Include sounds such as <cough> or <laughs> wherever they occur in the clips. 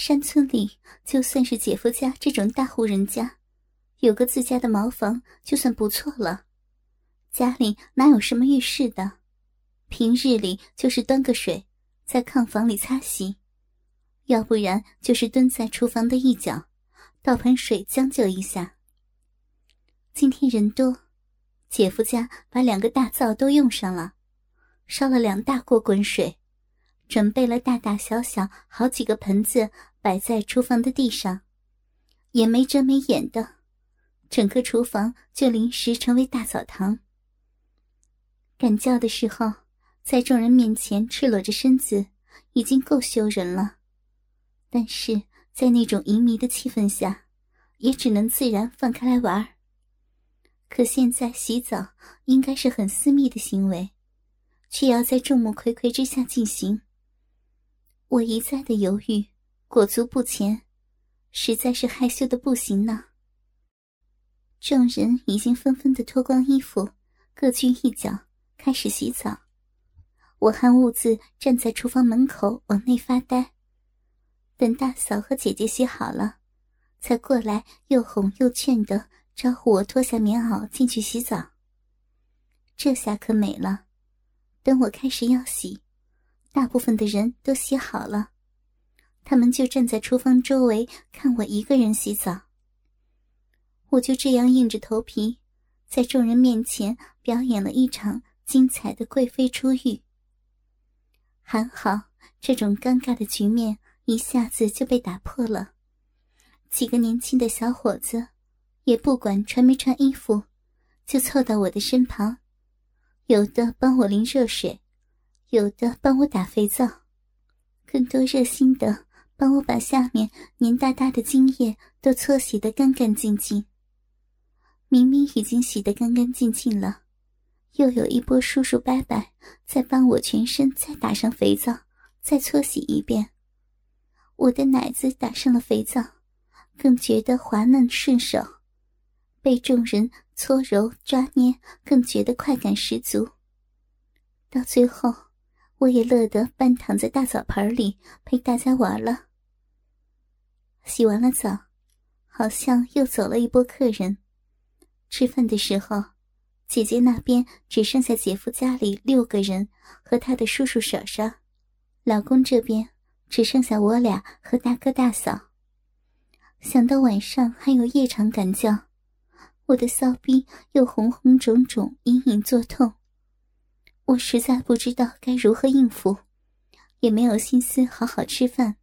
山村里，就算是姐夫家这种大户人家，有个自家的茅房就算不错了。家里哪有什么浴室的？平日里就是端个水，在炕房里擦洗，要不然就是蹲在厨房的一角，倒盆水将就一下。今天人多，姐夫家把两个大灶都用上了，烧了两大锅滚水。准备了大大小小好几个盆子，摆在厨房的地上，也没遮没掩的，整个厨房就临时成为大澡堂。赶教的时候，在众人面前赤裸着身子，已经够羞人了，但是在那种淫靡的气氛下，也只能自然放开来玩可现在洗澡应该是很私密的行为，却要在众目睽睽之下进行。我一再的犹豫，裹足不前，实在是害羞的不行呢。众人已经纷纷的脱光衣服，各居一角，开始洗澡。我还兀自站在厨房门口往内发呆，等大嫂和姐姐洗好了，才过来又哄又劝的招呼我脱下棉袄进去洗澡。这下可美了，等我开始要洗。大部分的人都洗好了，他们就站在厨房周围看我一个人洗澡。我就这样硬着头皮，在众人面前表演了一场精彩的贵妃出浴。还好，这种尴尬的局面一下子就被打破了。几个年轻的小伙子，也不管穿没穿衣服，就凑到我的身旁，有的帮我淋热水。有的帮我打肥皂，更多热心的帮我把下面黏哒哒的精液都搓洗得干干净净。明明已经洗得干干净净了，又有一波叔叔伯伯在帮我全身再打上肥皂，再搓洗一遍。我的奶子打上了肥皂，更觉得滑嫩顺手，被众人搓揉抓捏，更觉得快感十足。到最后。我也乐得半躺在大澡盆里陪大家玩了。洗完了澡，好像又走了一波客人。吃饭的时候，姐姐那边只剩下姐夫家里六个人和他的叔叔婶婶，老公这边只剩下我俩和大哥大嫂。想到晚上还有夜场赶叫，我的骚逼又红红肿肿，隐隐作痛。我实在不知道该如何应付，也没有心思好好吃饭。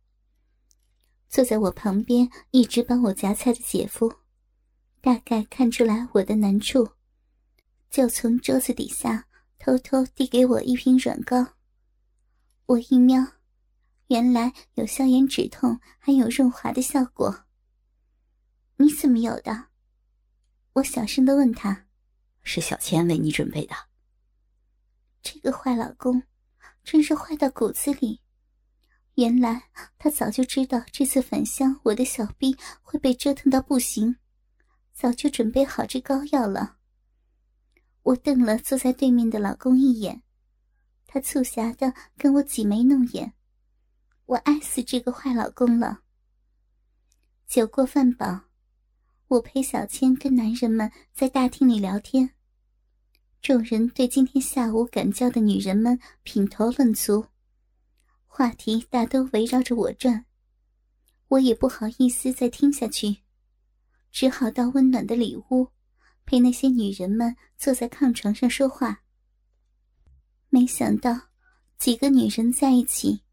坐在我旁边一直帮我夹菜的姐夫，大概看出来我的难处，就从桌子底下偷偷递给我一瓶软膏。我一瞄，原来有消炎止痛，还有润滑的效果。你怎么有的？我小声的问他：“是小千为你准备的。”这个坏老公，真是坏到骨子里。原来他早就知道这次返乡，我的小臂会被折腾到不行，早就准备好这膏药了。我瞪了坐在对面的老公一眼，他促狭的跟我挤眉弄眼，我爱死这个坏老公了。酒过饭饱，我陪小千跟男人们在大厅里聊天。众人对今天下午赶教的女人们品头论足，话题大都围绕着我转，我也不好意思再听下去，只好到温暖的里屋，陪那些女人们坐在炕床上说话。没想到，几个女人在一起，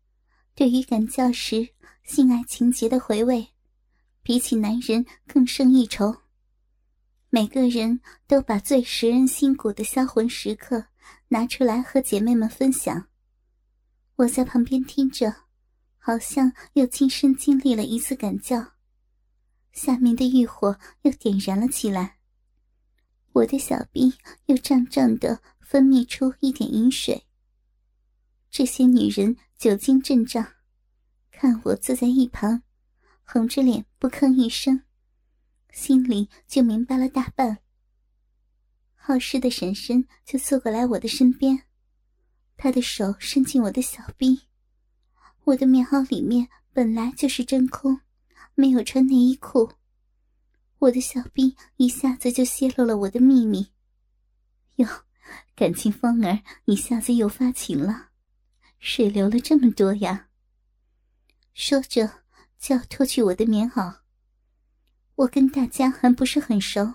对于赶教时性爱情节的回味，比起男人更胜一筹。每个人都把最食人心骨的销魂时刻拿出来和姐妹们分享。我在旁边听着，好像又亲身经历了一次赶教，下面的欲火又点燃了起来。我的小臂又胀胀的分泌出一点饮水。这些女人酒精阵仗，看我坐在一旁，红着脸不吭一声。心里就明白了大半。好事的婶婶就坐过来我的身边，他的手伸进我的小臂，我的棉袄里面本来就是真空，没有穿内衣裤。我的小臂一下子就泄露了我的秘密。哟，感情风儿一下子又发情了，水流了这么多呀。说着就要脱去我的棉袄。我跟大家还不是很熟，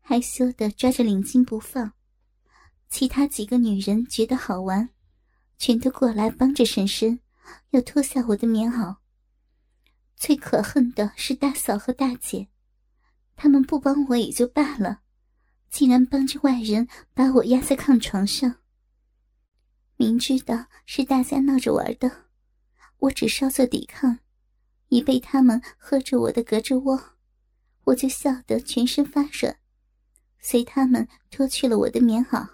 害羞的抓着领巾不放。其他几个女人觉得好玩，全都过来帮着婶婶，要脱下我的棉袄。最可恨的是大嫂和大姐，他们不帮我也就罢了，竟然帮着外人把我压在炕床上。明知道是大家闹着玩的，我只稍作抵抗，已被他们喝着我的胳肢窝。我就笑得全身发软，随他们脱去了我的棉袄。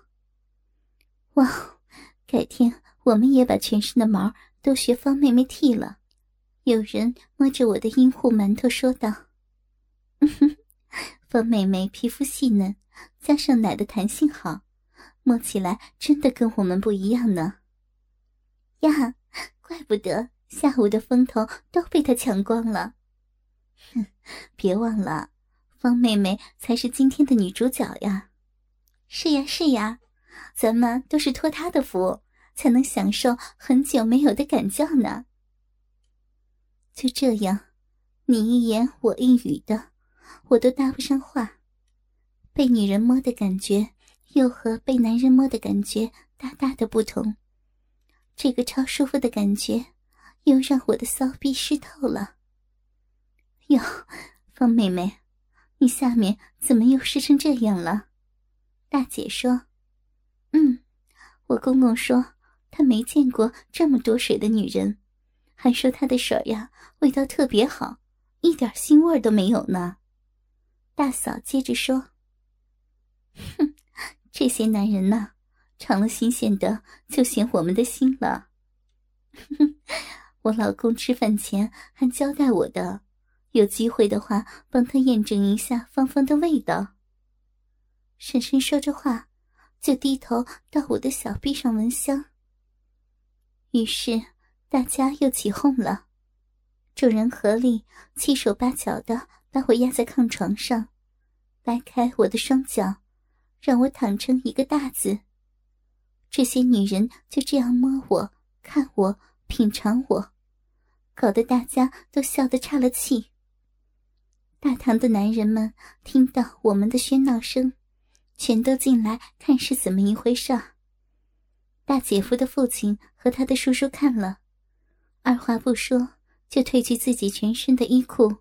哇，改天我们也把全身的毛都学方妹妹剃了。有人摸着我的阴户馒头说道：<laughs> “方妹妹皮肤细嫩，加上奶的弹性好，摸起来真的跟我们不一样呢。”呀，怪不得下午的风头都被她抢光了。哼，别忘了，方妹妹才是今天的女主角呀！是呀，是呀，咱们都是托他的福，才能享受很久没有的感觉呢。就这样，你一言我一语的，我都搭不上话。被女人摸的感觉，又和被男人摸的感觉大大的不同。这个超舒服的感觉，又让我的骚逼湿透了。哟，方妹妹，你下面怎么又湿成这样了？大姐说：“嗯，我公公说他没见过这么多水的女人，还说他的水呀味道特别好，一点腥味都没有呢。”大嫂接着说：“哼，这些男人呢，尝了新鲜的就嫌我们的腥了。我老公吃饭前还交代我的。”有机会的话，帮他验证一下芳芳的味道。婶婶说着话，就低头到我的小臂上闻香。于是大家又起哄了，众人合力七手八脚的把我压在炕床上，掰开我的双脚，让我躺成一个大字。这些女人就这样摸我、看我、品尝我，搞得大家都笑得岔了气。大堂的男人们听到我们的喧闹声，全都进来看是怎么一回事。大姐夫的父亲和他的叔叔看了，二话不说就褪去自己全身的衣裤，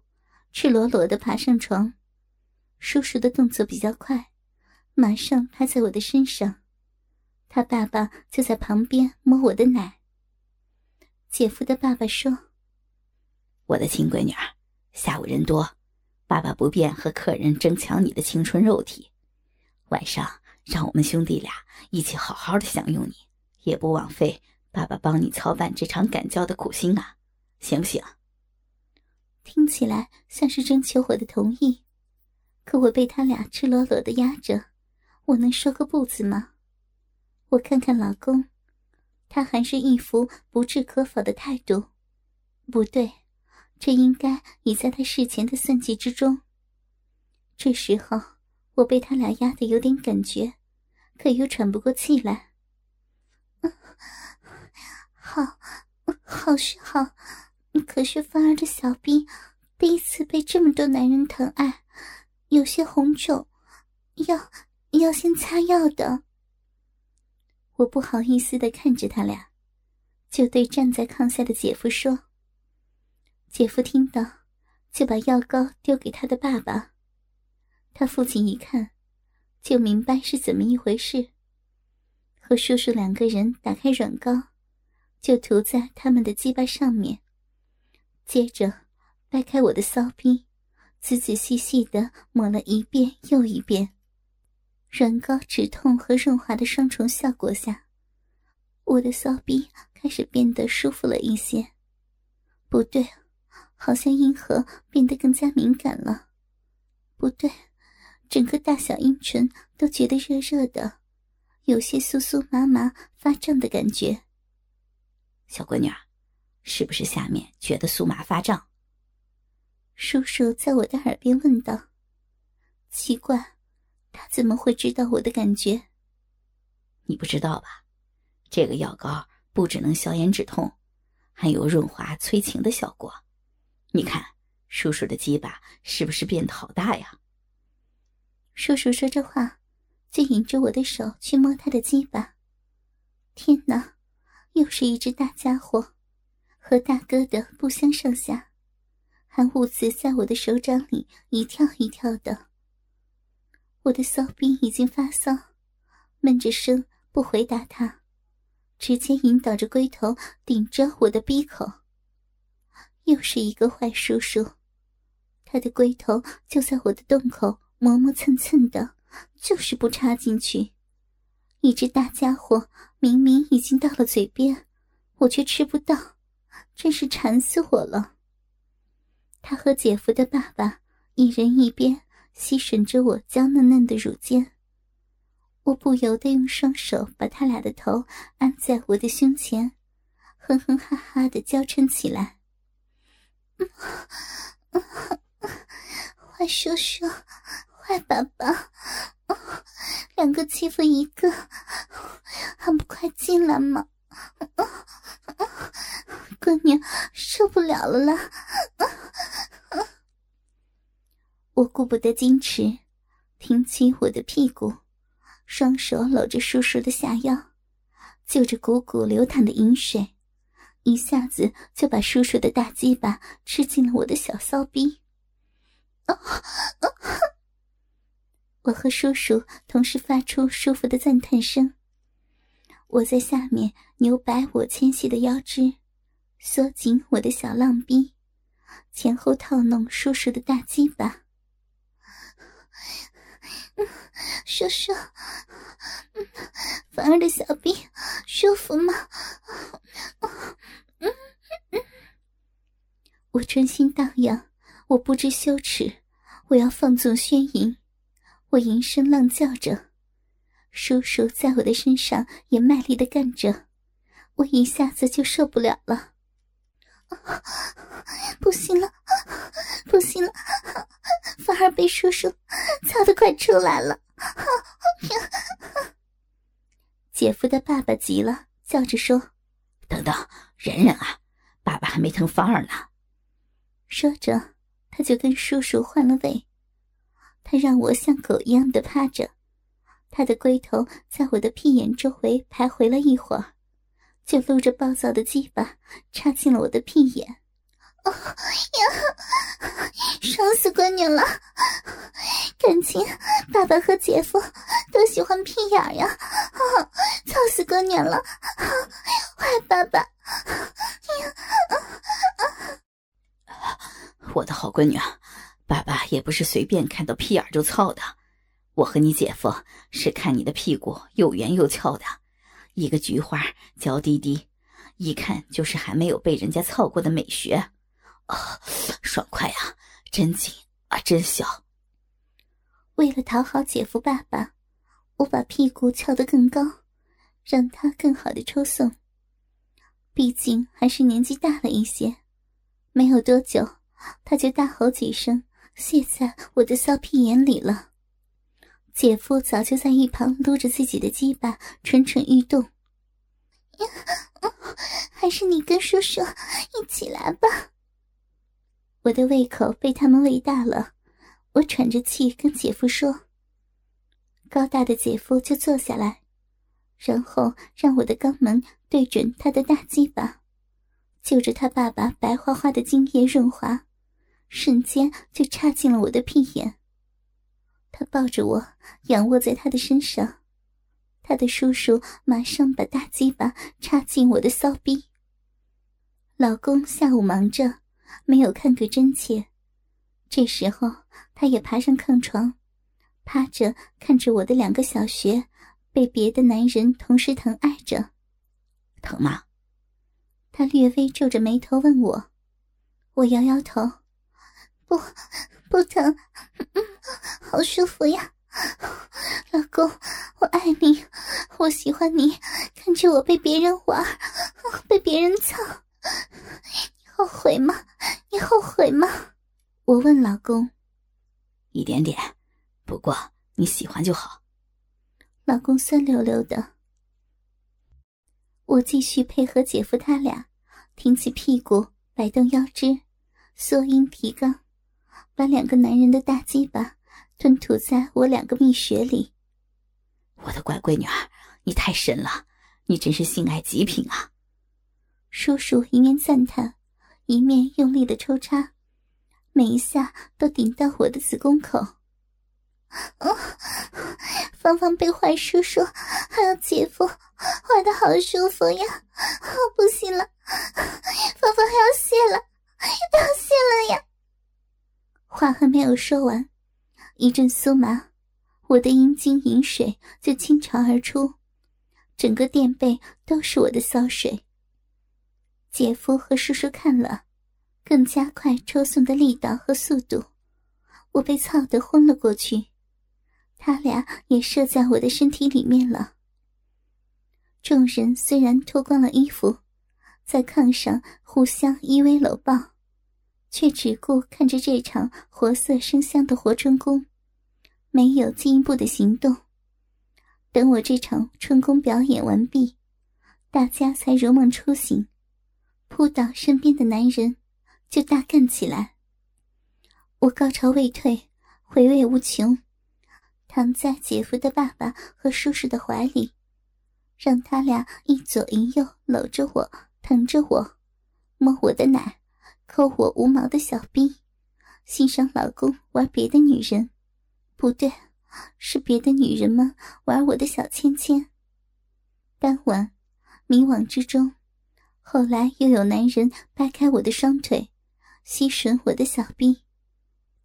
赤裸裸的爬上床。叔叔的动作比较快，马上趴在我的身上，他爸爸就在旁边摸我的奶。姐夫的爸爸说：“我的亲闺女儿，下午人多。”爸爸不便和客人争抢你的青春肉体，晚上让我们兄弟俩一起好好的享用你，也不枉费爸爸帮你操办这场赶教的苦心啊，行不行？听起来像是征求我的同意，可我被他俩赤裸裸的压着，我能说个不字吗？我看看老公，他还是一副不置可否的态度，不对。这应该已在他事前的算计之中。这时候，我被他俩压得有点感觉，可又喘不过气来。好，好是好，可是芳儿的小臂第一次被这么多男人疼爱，有些红肿，要要先擦药的。我不好意思的看着他俩，就对站在炕下的姐夫说。姐夫听到，就把药膏丢给他的爸爸。他父亲一看，就明白是怎么一回事。和叔叔两个人打开软膏，就涂在他们的鸡巴上面，接着掰开我的骚逼，仔仔细细的抹了一遍又一遍。软膏止痛和润滑的双重效果下，我的骚逼开始变得舒服了一些。不对。好像阴核变得更加敏感了，不对，整个大小阴唇都觉得热热的，有些酥酥麻麻、发胀的感觉。小闺女，是不是下面觉得酥麻发胀？叔叔在我的耳边问道。奇怪，他怎么会知道我的感觉？你不知道吧？这个药膏不只能消炎止痛，还有润滑催情的效果。你看，叔叔的鸡巴是不是变得好大呀？叔叔说着话，就引着我的手去摸他的鸡巴。天哪，又是一只大家伙！和大哥的不相上下，还兀自在我的手掌里一跳一跳的。我的骚逼已经发骚，闷着声不回答他，直接引导着龟头顶着我的鼻口。又是一个坏叔叔，他的龟头就在我的洞口磨磨蹭蹭的，就是不插进去。一只大家伙明明已经到了嘴边，我却吃不到。真是馋死我了！他和姐夫的爸爸一人一边吸吮着我娇嫩嫩的乳尖，我不由得用双手把他俩的头按在我的胸前，哼哼哈哈的娇嗔起来：“ <laughs> 坏叔叔，坏爸爸，两个欺负一个，还不快进来吗？”姑娘受不了了啦！我顾不得矜持，挺起我的屁股，双手搂着叔叔的下腰，就着汩汩流淌的饮水，一下子就把叔叔的大鸡巴吃进了我的小骚逼。<laughs> 我和叔叔同时发出舒服的赞叹声。我在下面扭摆我纤细的腰肢。缩紧我的小浪逼，前后套弄叔叔的大鸡巴。叔叔，凡儿的小逼舒服吗？<laughs> 我春心荡漾，我不知羞耻，我要放纵宣淫，我吟声浪叫着，叔叔在我的身上也卖力的干着，我一下子就受不了了。不行了，不行了，反而被叔叔操的快出来了。姐夫的爸爸急了，叫着说：“等等，忍忍啊，爸爸还没疼芳儿呢。”说着，他就跟叔叔换了位。他让我像狗一样的趴着，他的龟头在我的屁眼周围徘徊了一会儿。就露着暴躁的鸡巴插进了我的屁眼，呀，爽死闺女了！感情爸爸和姐夫都喜欢屁眼呀，操死闺女了！坏爸爸，我的好闺女啊，爸爸也不是随便看到屁眼就操的，我和你姐夫是看你的屁股又圆又翘的。一个菊花娇滴滴，一看就是还没有被人家操过的美学，啊，爽快啊，真紧啊，真小。为了讨好姐夫爸爸，我把屁股翘得更高，让他更好的抽送。毕竟还是年纪大了一些，没有多久，他就大吼几声，泄在我的骚屁眼里了。姐夫早就在一旁撸着自己的鸡巴，蠢蠢欲动。<laughs> 还是你跟叔叔一起来吧。我的胃口被他们喂大了，我喘着气跟姐夫说。高大的姐夫就坐下来，然后让我的肛门对准他的大鸡巴，就着他爸爸白花花的精液润滑，瞬间就插进了我的屁眼。他抱着我，仰卧在他的身上，他的叔叔马上把大鸡巴插进我的骚逼。老公下午忙着，没有看个真切。这时候，他也爬上炕床，趴着看着我的两个小穴被别的男人同时疼爱着。疼吗？他略微皱着眉头问我。我摇摇头，不，不疼。好舒服呀，老公，我爱你，我喜欢你，看着我被别人玩，被别人操，你后悔吗？你后悔吗？我问老公。一点点，不过你喜欢就好。老公酸溜溜的。我继续配合姐夫他俩，挺起屁股，摆动腰肢，缩阴提肛，把两个男人的大鸡巴吞吐在我两个蜜穴里。我的乖闺女儿，你太神了，你真是性爱极品啊！叔叔一面赞叹，一面用力的抽插，每一下都顶到我的子宫口。<laughs> 芳芳被坏叔叔还有姐夫坏的好舒服呀！我不行了，芳芳还要谢了，要谢了呀！话还没有说完，一阵酥麻，我的阴茎饮水就倾巢而出，整个垫背都是我的骚水。姐夫和叔叔看了，更加快抽送的力道和速度，我被操得昏了过去。他俩也射在我的身体里面了。众人虽然脱光了衣服，在炕上互相依偎搂抱，却只顾看着这场活色生香的活春宫，没有进一步的行动。等我这场春宫表演完毕，大家才如梦初醒，扑倒身边的男人，就大干起来。我高潮未退，回味无穷。躺在姐夫的爸爸和叔叔的怀里，让他俩一左一右搂着我，疼着我，摸我的奶，抠我无毛的小臂，欣赏老公玩别的女人，不对，是别的女人们玩我的小芊芊。当晚，迷惘之中，后来又有男人掰开我的双腿，吸吮我的小臂，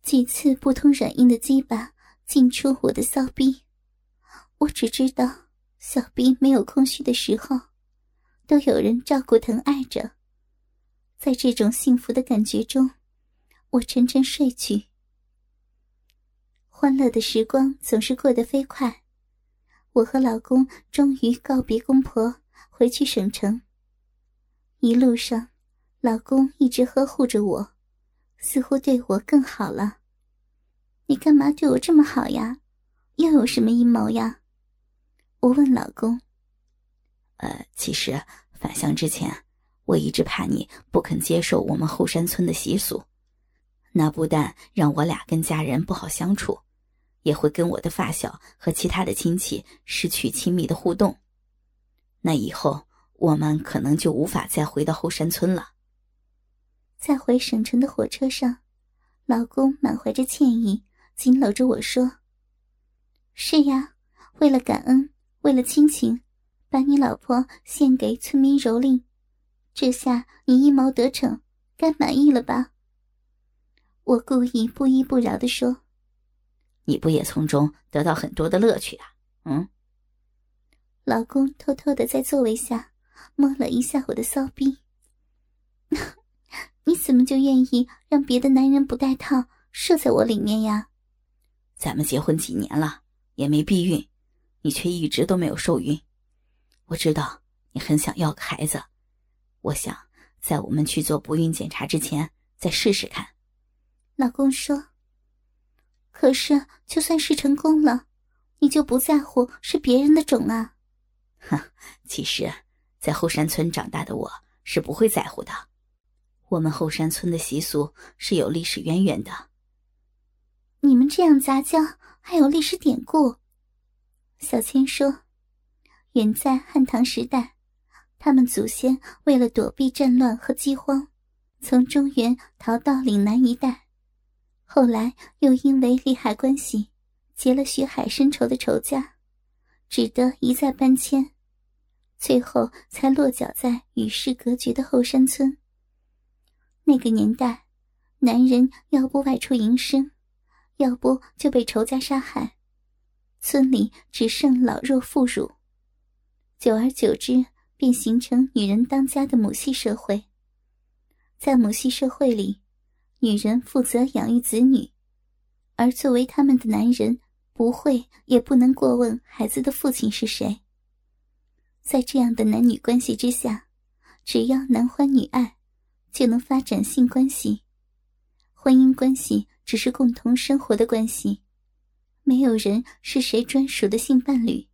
几次不通软硬的鸡巴。进出我的骚逼，我只知道小逼没有空虚的时候，都有人照顾疼爱着。在这种幸福的感觉中，我沉沉睡去。欢乐的时光总是过得飞快，我和老公终于告别公婆，回去省城。一路上，老公一直呵护着我，似乎对我更好了。你干嘛对我这么好呀？又有什么阴谋呀？我问老公。呃，其实返乡之前，我一直怕你不肯接受我们后山村的习俗，那不但让我俩跟家人不好相处，也会跟我的发小和其他的亲戚失去亲密的互动。那以后我们可能就无法再回到后山村了。在回省城的火车上，老公满怀着歉意。紧搂着我说：“是呀，为了感恩，为了亲情，把你老婆献给村民蹂躏，这下你一谋得逞，该满意了吧？”我故意不依不饶的说：“你不也从中得到很多的乐趣啊？”嗯。老公偷偷的在座位下摸了一下我的骚逼。<laughs> 你怎么就愿意让别的男人不带套射在我里面呀？咱们结婚几年了，也没避孕，你却一直都没有受孕。我知道你很想要个孩子，我想在我们去做不孕检查之前再试试看。老公说：“可是就算是成功了，你就不在乎是别人的种啊？”哼，其实，在后山村长大的我是不会在乎的。我们后山村的习俗是有历史渊源的。你们这样杂交还有历史典故，小千说：“远在汉唐时代，他们祖先为了躲避战乱和饥荒，从中原逃到岭南一带，后来又因为利害关系，结了血海深仇的仇家，只得一再搬迁，最后才落脚在与世隔绝的后山村。那个年代，男人要不外出营生。”要不就被仇家杀害，村里只剩老弱妇孺，久而久之便形成女人当家的母系社会。在母系社会里，女人负责养育子女，而作为他们的男人，不会也不能过问孩子的父亲是谁。在这样的男女关系之下，只要男欢女爱，就能发展性关系。婚姻关系只是共同生活的关系，没有人是谁专属的性伴侣。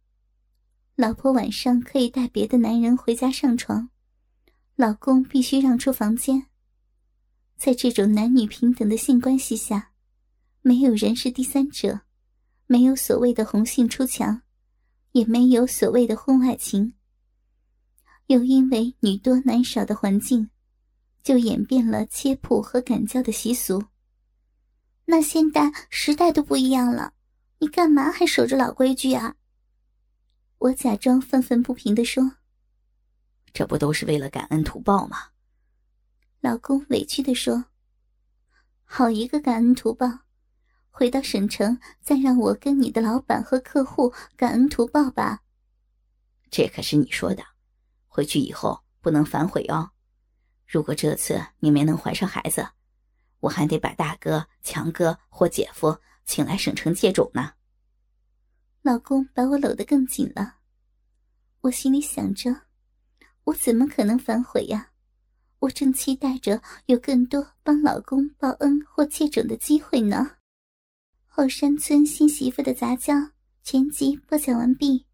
老婆晚上可以带别的男人回家上床，老公必须让出房间。在这种男女平等的性关系下，没有人是第三者，没有所谓的红杏出墙，也没有所谓的婚外情。又因为女多男少的环境，就演变了切铺和赶教的习俗。那现在时代都不一样了，你干嘛还守着老规矩啊？我假装愤愤不平地说：“这不都是为了感恩图报吗？”老公委屈地说：“好一个感恩图报！回到省城再让我跟你的老板和客户感恩图报吧。”这可是你说的。回去以后不能反悔哦！如果这次你没能怀上孩子，我还得把大哥、强哥或姐夫请来省城接种呢。老公把我搂得更紧了，我心里想着：我怎么可能反悔呀？我正期待着有更多帮老公报恩或接种的机会呢。后山村新媳妇的杂交全集播讲完毕。